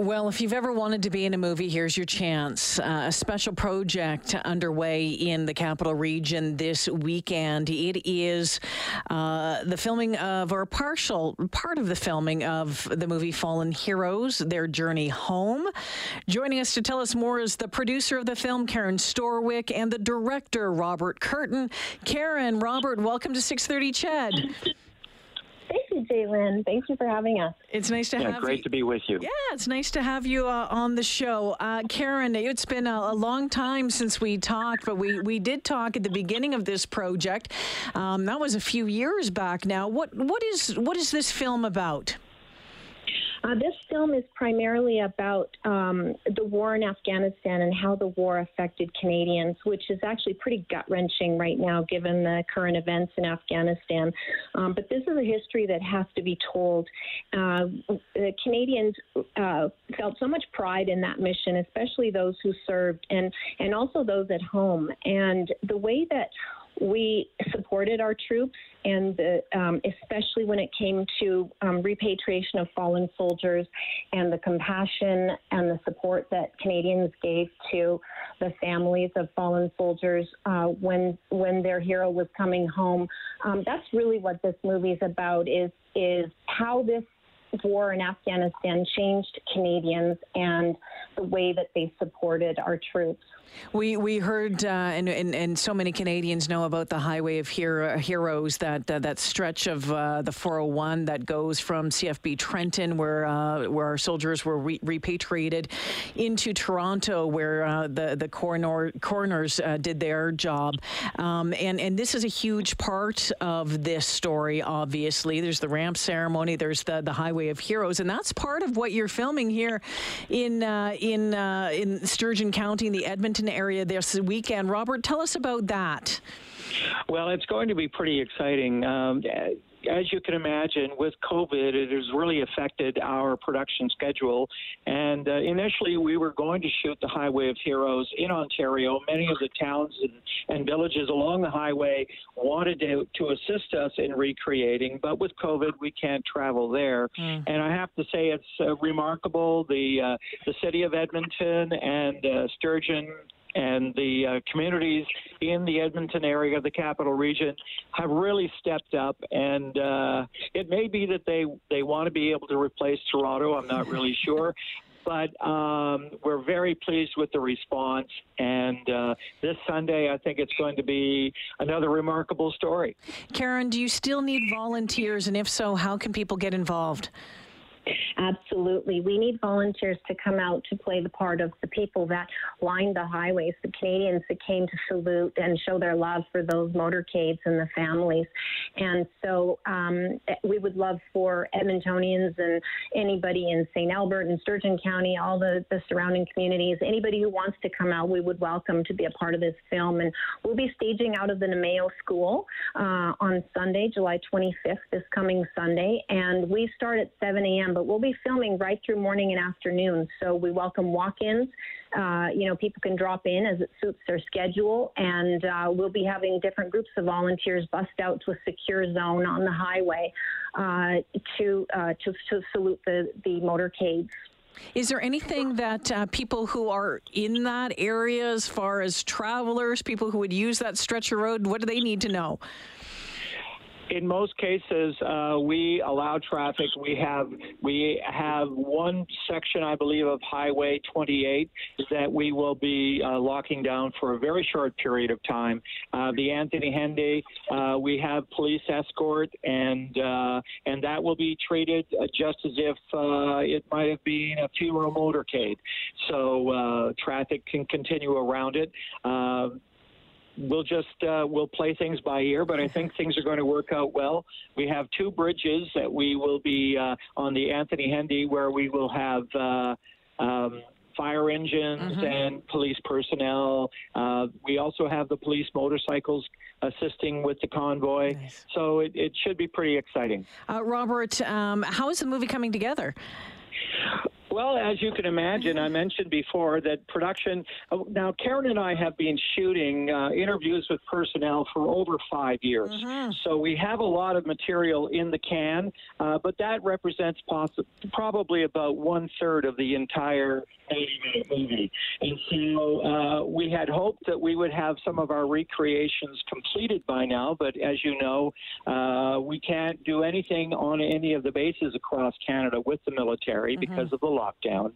Well, if you've ever wanted to be in a movie, here's your chance. Uh, a special project underway in the capital region this weekend. It is uh, the filming of, or partial part of the filming of the movie Fallen Heroes, their journey home. Joining us to tell us more is the producer of the film, Karen Storwick, and the director, Robert Curtin. Karen, Robert, welcome to 630 CHED. Thank you, Thank you for having us. It's nice to yeah, have great you. to be with you. Yeah, it's nice to have you uh, on the show. Uh, Karen, it's been a, a, long time since we talked, but we, we did talk at the beginning of this project. Um, that was a few years back now. What what is what is this film about? Uh, this film is primarily about um, the war in Afghanistan and how the war affected Canadians, which is actually pretty gut wrenching right now given the current events in Afghanistan. Um, but this is a history that has to be told. Uh, the Canadians uh, felt so much pride in that mission, especially those who served and, and also those at home. And the way that we supported our troops, and the, um, especially when it came to um, repatriation of fallen soldiers and the compassion and the support that Canadians gave to the families of fallen soldiers uh, when when their hero was coming home. Um, that's really what this movie is about. Is is how this war in Afghanistan changed Canadians and the way that they supported our troops. We we heard uh, and, and, and so many Canadians know about the Highway of Hero, Heroes that uh, that stretch of uh, the 401 that goes from CFB Trenton where uh, where our soldiers were re- repatriated into Toronto where uh, the the coroner, coroners uh, did their job um, and and this is a huge part of this story obviously there's the ramp ceremony there's the the Highway of Heroes and that's part of what you're filming here in in in Sturgeon County in the Edmonton area this weekend. Robert, tell us about that. Well, it's going to be pretty exciting. Um, as you can imagine, with COVID, it has really affected our production schedule. And uh, initially, we were going to shoot the Highway of Heroes in Ontario. Many of the towns and, and villages along the highway wanted to, to assist us in recreating, but with COVID, we can't travel there. Mm. And I have to say, it's uh, remarkable. The uh, the city of Edmonton and uh, Sturgeon and the uh, communities in the Edmonton area, of the capital region, have really stepped up. And uh, it may be that they, they want to be able to replace Toronto. I'm not really sure. But um, we're very pleased with the response. And uh, this Sunday, I think it's going to be another remarkable story. Karen, do you still need volunteers? And if so, how can people get involved? Absolutely. We need volunteers to come out to play the part of the people that lined the highways, the Canadians that came to salute and show their love for those motorcades and the families. And so um, we would love for Edmontonians and anybody in St. Albert and Sturgeon County, all the, the surrounding communities, anybody who wants to come out, we would welcome to be a part of this film. And we'll be staging out of the Namao School uh, on Sunday, July 25th, this coming Sunday. And we start at 7 a.m., but we'll be filming right through morning and afternoon. So we welcome walk-ins. Uh, you know, people can drop in as it suits their schedule, and uh, we'll be having different groups of volunteers bust out to a secure zone on the highway uh, to, uh, to to salute the the motorcades. Is there anything that uh, people who are in that area, as far as travelers, people who would use that stretch of road, what do they need to know? In most cases, uh, we allow traffic. We have we have one section, I believe, of Highway 28 that we will be uh, locking down for a very short period of time. Uh, the Anthony Henday, uh, we have police escort, and uh, and that will be treated uh, just as if it might have been a funeral motorcade. So traffic can continue around it we'll just uh, we'll play things by ear, but I think things are going to work out well. We have two bridges that we will be uh, on the Anthony Henday, where we will have. Uh, um, fire engines mm-hmm. and police personnel. Uh, we also have the police motorcycles assisting with the convoy. Nice. So it, it, should be pretty exciting. Uh, Robert, um, how is the movie coming together? Well, as you can imagine, I mentioned before that production. Uh, now, Karen and I have been shooting uh, interviews with personnel for over five years. Mm-hmm. So we have a lot of material in the can, uh, but that represents poss- probably about one third of the entire 80 minute movie. And so uh, we had hoped that we would have some of our recreations completed by now, but as you know, uh, we can't do anything on any of the bases across Canada with the military mm-hmm. because of the lockdown.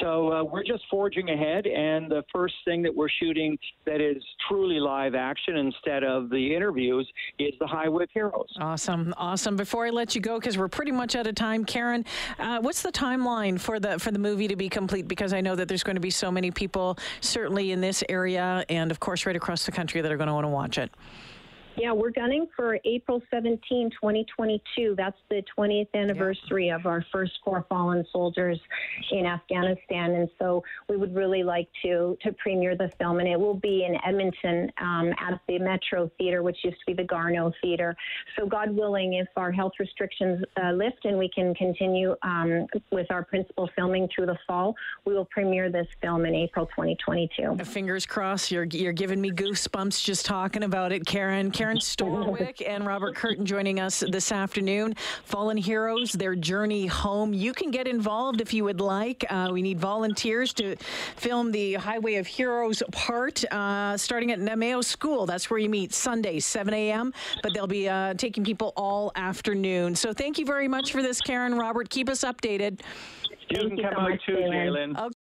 So uh, we're just forging ahead, and the first thing that we're shooting that is truly live action instead of the interviews is the Highway of Heroes. Awesome, awesome. Before I let you go, because we're pretty much out of time, Karen, uh, what's the timeline for the for the movie to be complete? Because I know that there's going to be so many people, certainly in this area, and of course right across the country, that are going to want to watch it. Yeah, we're gunning for April 17, 2022. That's the 20th anniversary yeah. of our first four fallen soldiers in Afghanistan. And so we would really like to, to premiere the film. And it will be in Edmonton um, at the Metro Theater, which used to be the Garneau Theater. So, God willing, if our health restrictions uh, lift and we can continue um, with our principal filming through the fall, we will premiere this film in April 2022. Fingers crossed. You're, you're giving me goosebumps just talking about it, Karen. Karen Karen Storwick and Robert Curtin joining us this afternoon. Fallen Heroes, their journey home. You can get involved if you would like. Uh, we need volunteers to film the Highway of Heroes part, uh, starting at Namao School. That's where you meet Sunday, 7 a.m., but they'll be uh, taking people all afternoon. So thank you very much for this, Karen. Robert, keep us updated. You can come out too, Jalen. Okay.